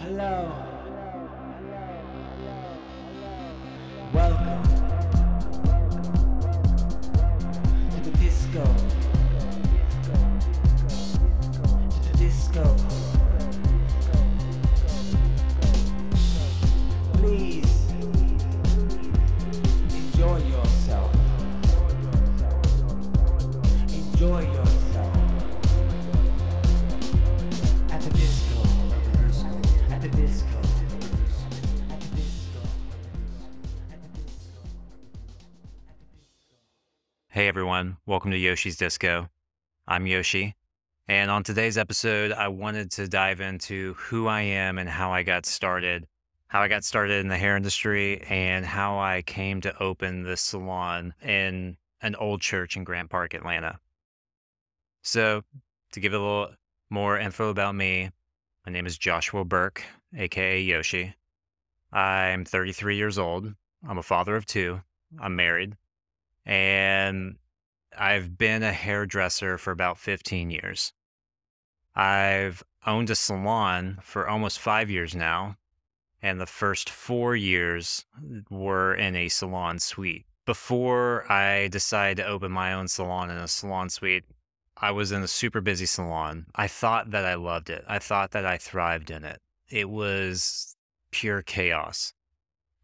Hello. Welcome to the disco. Everyone, welcome to Yoshi's Disco. I'm Yoshi, and on today's episode, I wanted to dive into who I am and how I got started, how I got started in the hair industry, and how I came to open this salon in an old church in Grant Park, Atlanta. So, to give a little more info about me, my name is Joshua Burke, aka Yoshi. I'm 33 years old. I'm a father of two. I'm married and I've been a hairdresser for about 15 years. I've owned a salon for almost five years now, and the first four years were in a salon suite. Before I decided to open my own salon in a salon suite, I was in a super busy salon. I thought that I loved it. I thought that I thrived in it. It was pure chaos.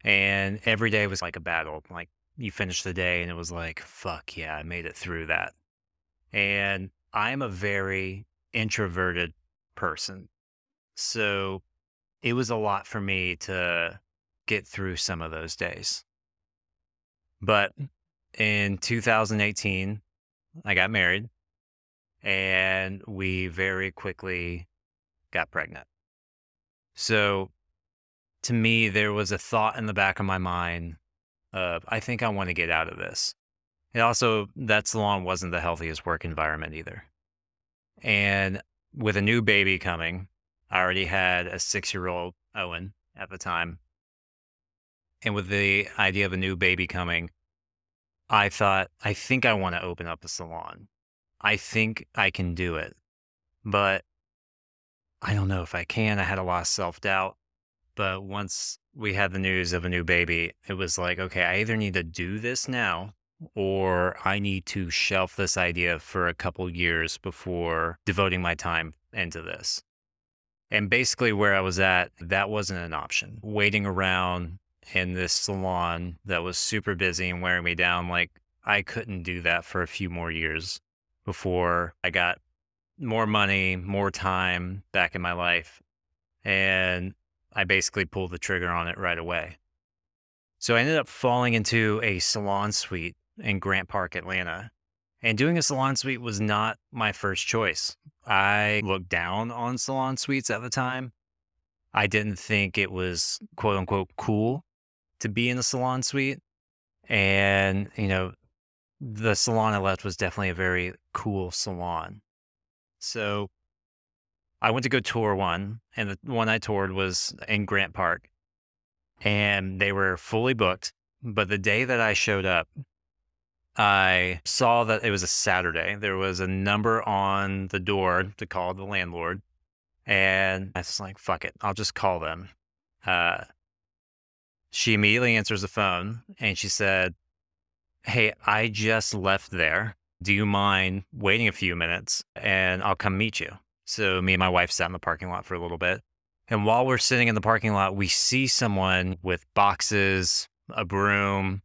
And every day was like a battle. Like you finish the day and it was like, fuck yeah, I made it through that. And I'm a very introverted person. So it was a lot for me to get through some of those days. But mm. in 2018, I got married and we very quickly got pregnant. So to me, there was a thought in the back of my mind I think I want to get out of this. And also, that salon wasn't the healthiest work environment either. And with a new baby coming, I already had a six year old Owen at the time. And with the idea of a new baby coming, I thought, I think I want to open up a salon. I think I can do it. But I don't know if I can. I had a lot of self doubt. But once we had the news of a new baby, it was like, okay, I either need to do this now or I need to shelf this idea for a couple years before devoting my time into this. And basically, where I was at, that wasn't an option. Waiting around in this salon that was super busy and wearing me down, like, I couldn't do that for a few more years before I got more money, more time back in my life. And I basically pulled the trigger on it right away. So I ended up falling into a salon suite in Grant Park, Atlanta. And doing a salon suite was not my first choice. I looked down on salon suites at the time. I didn't think it was quote unquote cool to be in a salon suite. And, you know, the salon I left was definitely a very cool salon. So I went to go tour one, and the one I toured was in Grant Park, and they were fully booked. But the day that I showed up, I saw that it was a Saturday. There was a number on the door to call the landlord, and I was like, "Fuck it, I'll just call them." Uh, she immediately answers the phone, and she said, "Hey, I just left there. Do you mind waiting a few minutes, and I'll come meet you?" So me and my wife sat in the parking lot for a little bit. And while we're sitting in the parking lot, we see someone with boxes, a broom,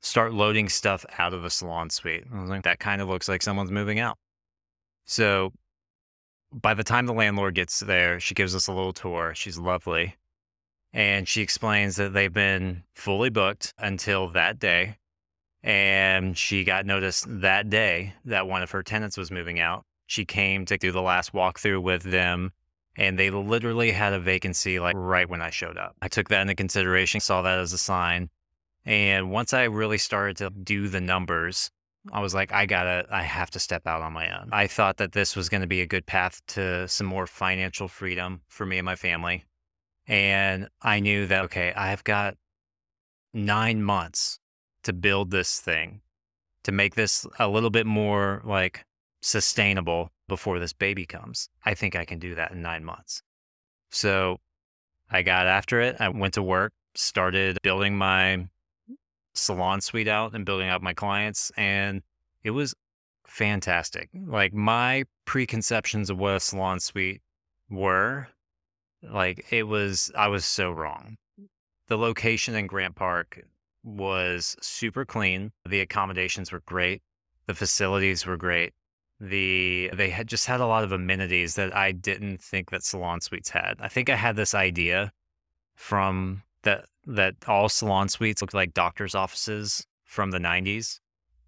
start loading stuff out of the salon suite. I was like, that kind of looks like someone's moving out. So by the time the landlord gets there, she gives us a little tour. She's lovely. And she explains that they've been fully booked until that day. And she got notice that day that one of her tenants was moving out she came to do the last walkthrough with them and they literally had a vacancy like right when I showed up. I took that into consideration, saw that as a sign. And once I really started to do the numbers, I was like, I gotta, I have to step out on my own. I thought that this was going to be a good path to some more financial freedom for me and my family. And I knew that, okay, I've got nine months to build this thing, to make this a little bit more like sustainable before this baby comes. I think I can do that in nine months. So I got after it. I went to work, started building my salon suite out and building out my clients. And it was fantastic. Like my preconceptions of what a salon suite were, like it was, I was so wrong. The location in Grant Park was super clean. The accommodations were great. The facilities were great. The they had just had a lot of amenities that I didn't think that salon suites had. I think I had this idea from that that all salon suites looked like doctors' offices from the 90s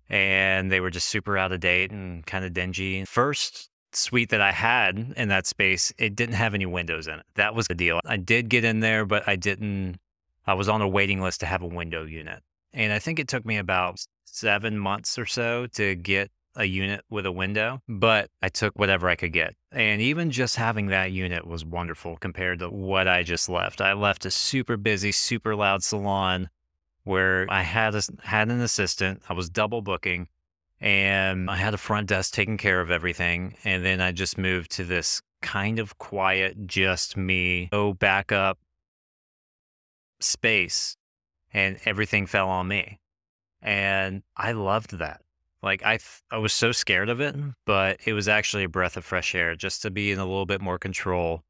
and they were just super out of date and kind of dingy. First suite that I had in that space, it didn't have any windows in it. That was the deal. I did get in there, but I didn't I was on a waiting list to have a window unit. And I think it took me about 7 months or so to get a unit with a window, but I took whatever I could get. And even just having that unit was wonderful compared to what I just left. I left a super busy, super loud salon where I had a, had an assistant, I was double booking, and I had a front desk taking care of everything. And then I just moved to this kind of quiet, just me, no backup space, and everything fell on me. And I loved that. Like I, th- I was so scared of it, mm. but it was actually a breath of fresh air just to be in a little bit more control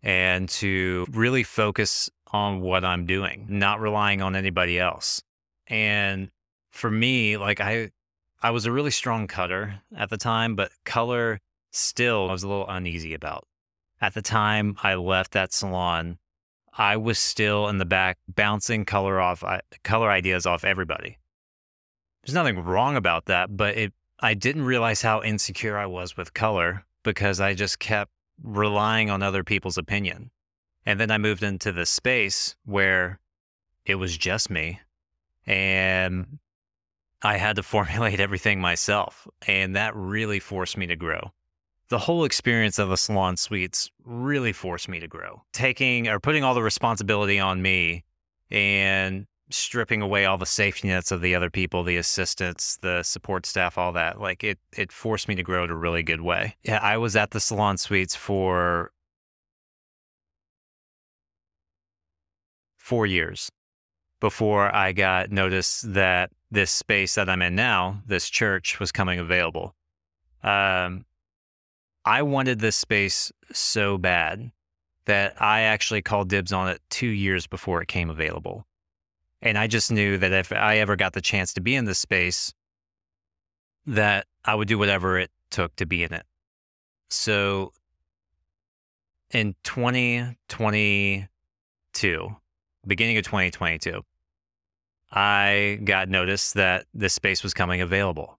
and to really focus on what I'm doing, not relying on anybody else. And for me, like I, I was a really strong cutter at the time, but color still I was a little uneasy about. At the time I left that salon, I was still in the back bouncing color off color ideas off everybody. There's nothing wrong about that, but it I didn't realize how insecure I was with color because I just kept relying on other people's opinion. And then I moved into the space where it was just me and I had to formulate everything myself. And that really forced me to grow. The whole experience of the salon suites really forced me to grow. Taking or putting all the responsibility on me and stripping away all the safety nets of the other people, the assistants, the support staff, all that. Like it, it forced me to grow in a really good way. Yeah, I was at the salon suites for four years before I got notice that this space that I'm in now, this church, was coming available. Um, I wanted this space so bad that I actually called dibs on it two years before it came available. And I just knew that if I ever got the chance to be in this space, that I would do whatever it took to be in it. So in 2022, beginning of 2022, I got notice that this space was coming available.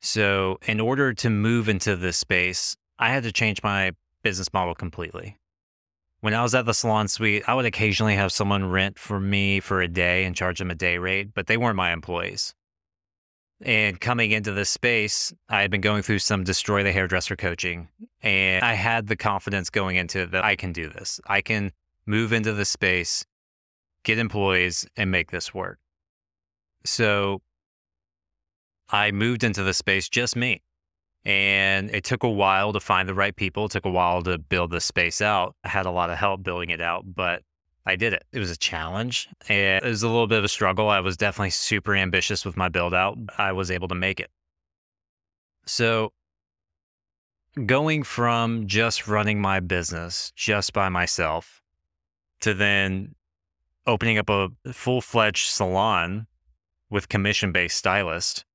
So, in order to move into this space, I had to change my business model completely when I was at the salon suite, I would occasionally have someone rent for me for a day and charge them a day rate, but they weren't my employees. And coming into this space, I had been going through some destroy the hairdresser coaching, and I had the confidence going into it that I can do this. I can move into the space, get employees, and make this work. So I moved into the space just me. And it took a while to find the right people. It took a while to build the space out. I had a lot of help building it out, but I did it. It was a challenge and it was a little bit of a struggle. I was definitely super ambitious with my build out. I was able to make it. So, going from just running my business just by myself to then opening up a full fledged salon with commission based stylist,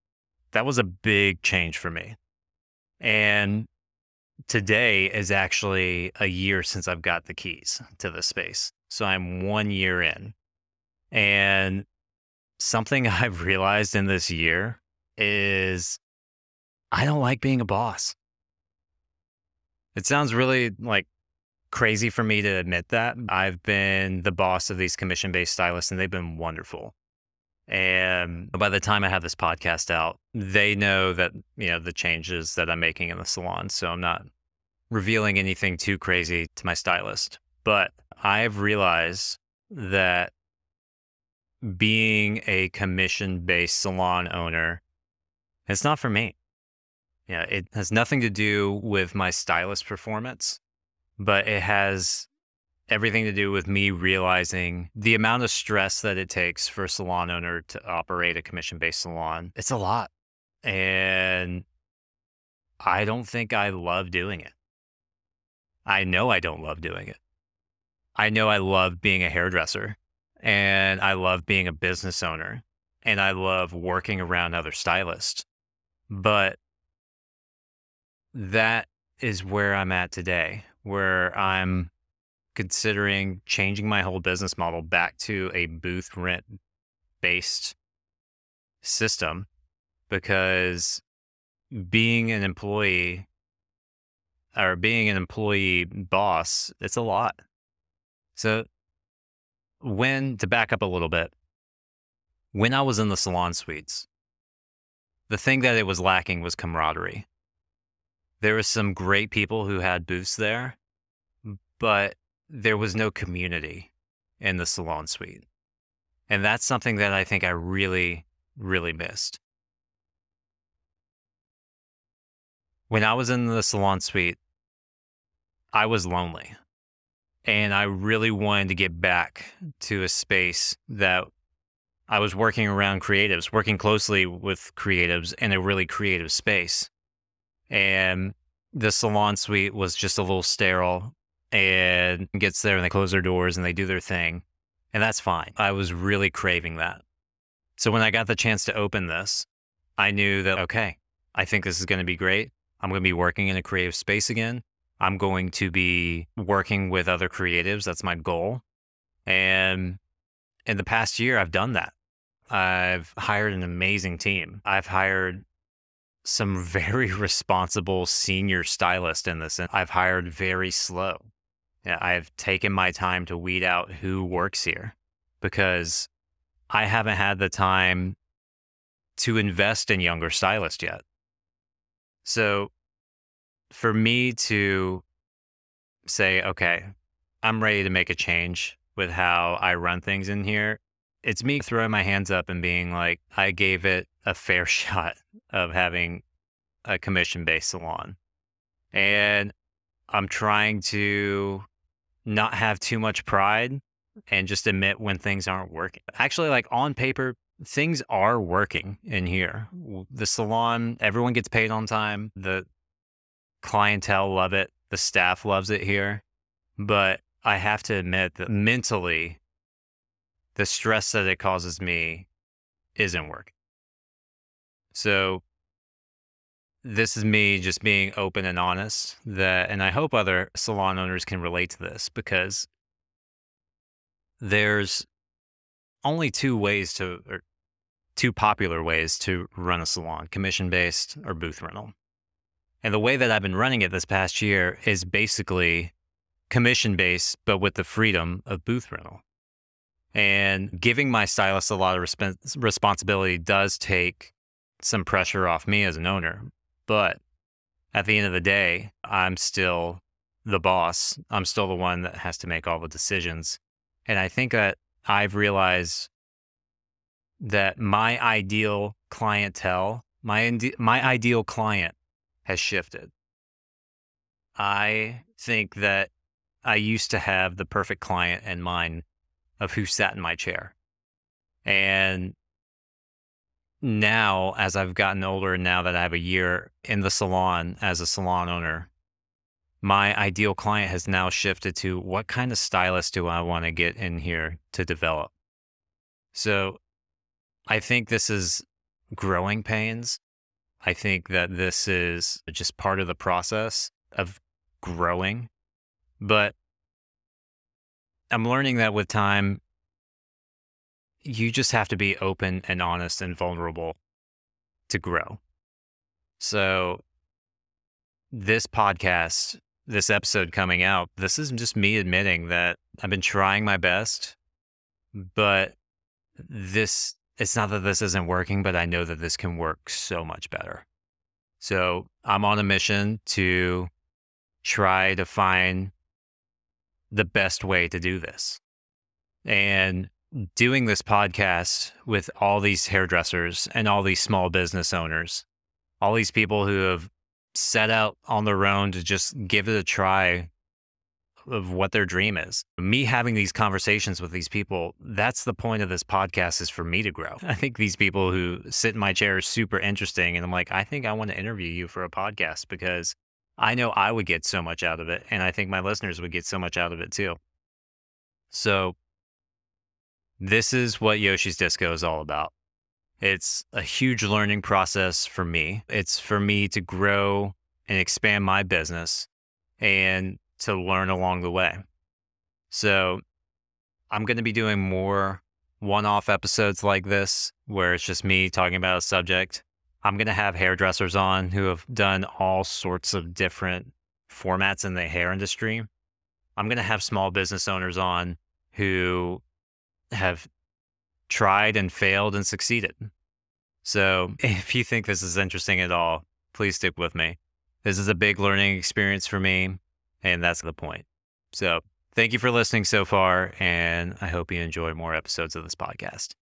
that was a big change for me. And today is actually a year since I've got the keys to the space. So I'm one year in. And something I've realized in this year is I don't like being a boss. It sounds really like crazy for me to admit that. I've been the boss of these commission based stylists and they've been wonderful. And by the time I have this podcast out, they know that, you know, the changes that I'm making in the salon. So I'm not revealing anything too crazy to my stylist. But I've realized that being a commission based salon owner, it's not for me. Yeah, it has nothing to do with my stylist performance, but it has everything to do with me realizing the amount of stress that it takes for a salon owner to operate a commission based salon. It's a lot. And I don't think I love doing it. I know I don't love doing it. I know I love being a hairdresser and I love being a business owner and I love working around other stylists. But that is where I'm at today, where I'm considering changing my whole business model back to a booth rent based system because being an employee or being an employee boss, it's a lot. So, when to back up a little bit, when I was in the salon suites, the thing that it was lacking was camaraderie. There were some great people who had booths there, but there was no community in the salon suite. And that's something that I think I really, really missed. When I was in the salon suite, I was lonely. And I really wanted to get back to a space that I was working around creatives, working closely with creatives in a really creative space. And the salon suite was just a little sterile and gets there and they close their doors and they do their thing. And that's fine. I was really craving that. So when I got the chance to open this, I knew that, okay, I think this is going to be great. I'm going to be working in a creative space again. I'm going to be working with other creatives. That's my goal. And in the past year, I've done that. I've hired an amazing team. I've hired some very responsible senior stylists in this, and I've hired very slow. Yeah, I've taken my time to weed out who works here because I haven't had the time to invest in younger stylists yet. So for me to say, okay, I'm ready to make a change with how I run things in here, it's me throwing my hands up and being like, I gave it a fair shot of having a commission based salon. And I'm trying to not have too much pride and just admit when things aren't working. Actually, like on paper, things are working in here. The salon, everyone gets paid on time. The clientele love it. The staff loves it here. But I have to admit that mentally, the stress that it causes me isn't working. So this is me just being open and honest that and I hope other salon owners can relate to this because there's only two ways to or two popular ways to run a salon commission based or booth rental. And the way that I've been running it this past year is basically commission based, but with the freedom of booth rental. And giving my stylist a lot of resp- responsibility does take some pressure off me as an owner. But at the end of the day, I'm still the boss. I'm still the one that has to make all the decisions. And I think that I've realized that my ideal clientele, my my ideal client has shifted. I think that I used to have the perfect client in mind of who sat in my chair. And now, as I've gotten older, and now that I have a year in the salon as a salon owner, my ideal client has now shifted to what kind of stylist do I want to get in here to develop? So I think this is growing pains. I think that this is just part of the process of growing. But I'm learning that with time, you just have to be open and honest and vulnerable to grow. So, this podcast this episode coming out, this is just me admitting that I've been trying my best, but this, it's not that this isn't working, but I know that this can work so much better. So I'm on a mission to try to find the best way to do this. And doing this podcast with all these hairdressers and all these small business owners, all these people who have set out on their own to just give it a try of what their dream is. Me having these conversations with these people, that's the point of this podcast is for me to grow. I think these people who sit in my chair are super interesting. And I'm like, I think I want to interview you for a podcast because I know I would get so much out of it. And I think my listeners would get so much out of it too. So, this is what Yoshi's Disco is all about. It's a huge learning process for me. It's for me to grow and expand my business and to learn along the way. So, I'm going to be doing more one off episodes like this where it's just me talking about a subject. I'm going to have hairdressers on who have done all sorts of different formats in the hair industry. I'm going to have small business owners on who have tried and failed and succeeded. So if you think this is interesting at all, please stick with me. This is a big learning experience for me, and that's the point. So thank you for listening so far, and I hope you enjoy more episodes of this podcast.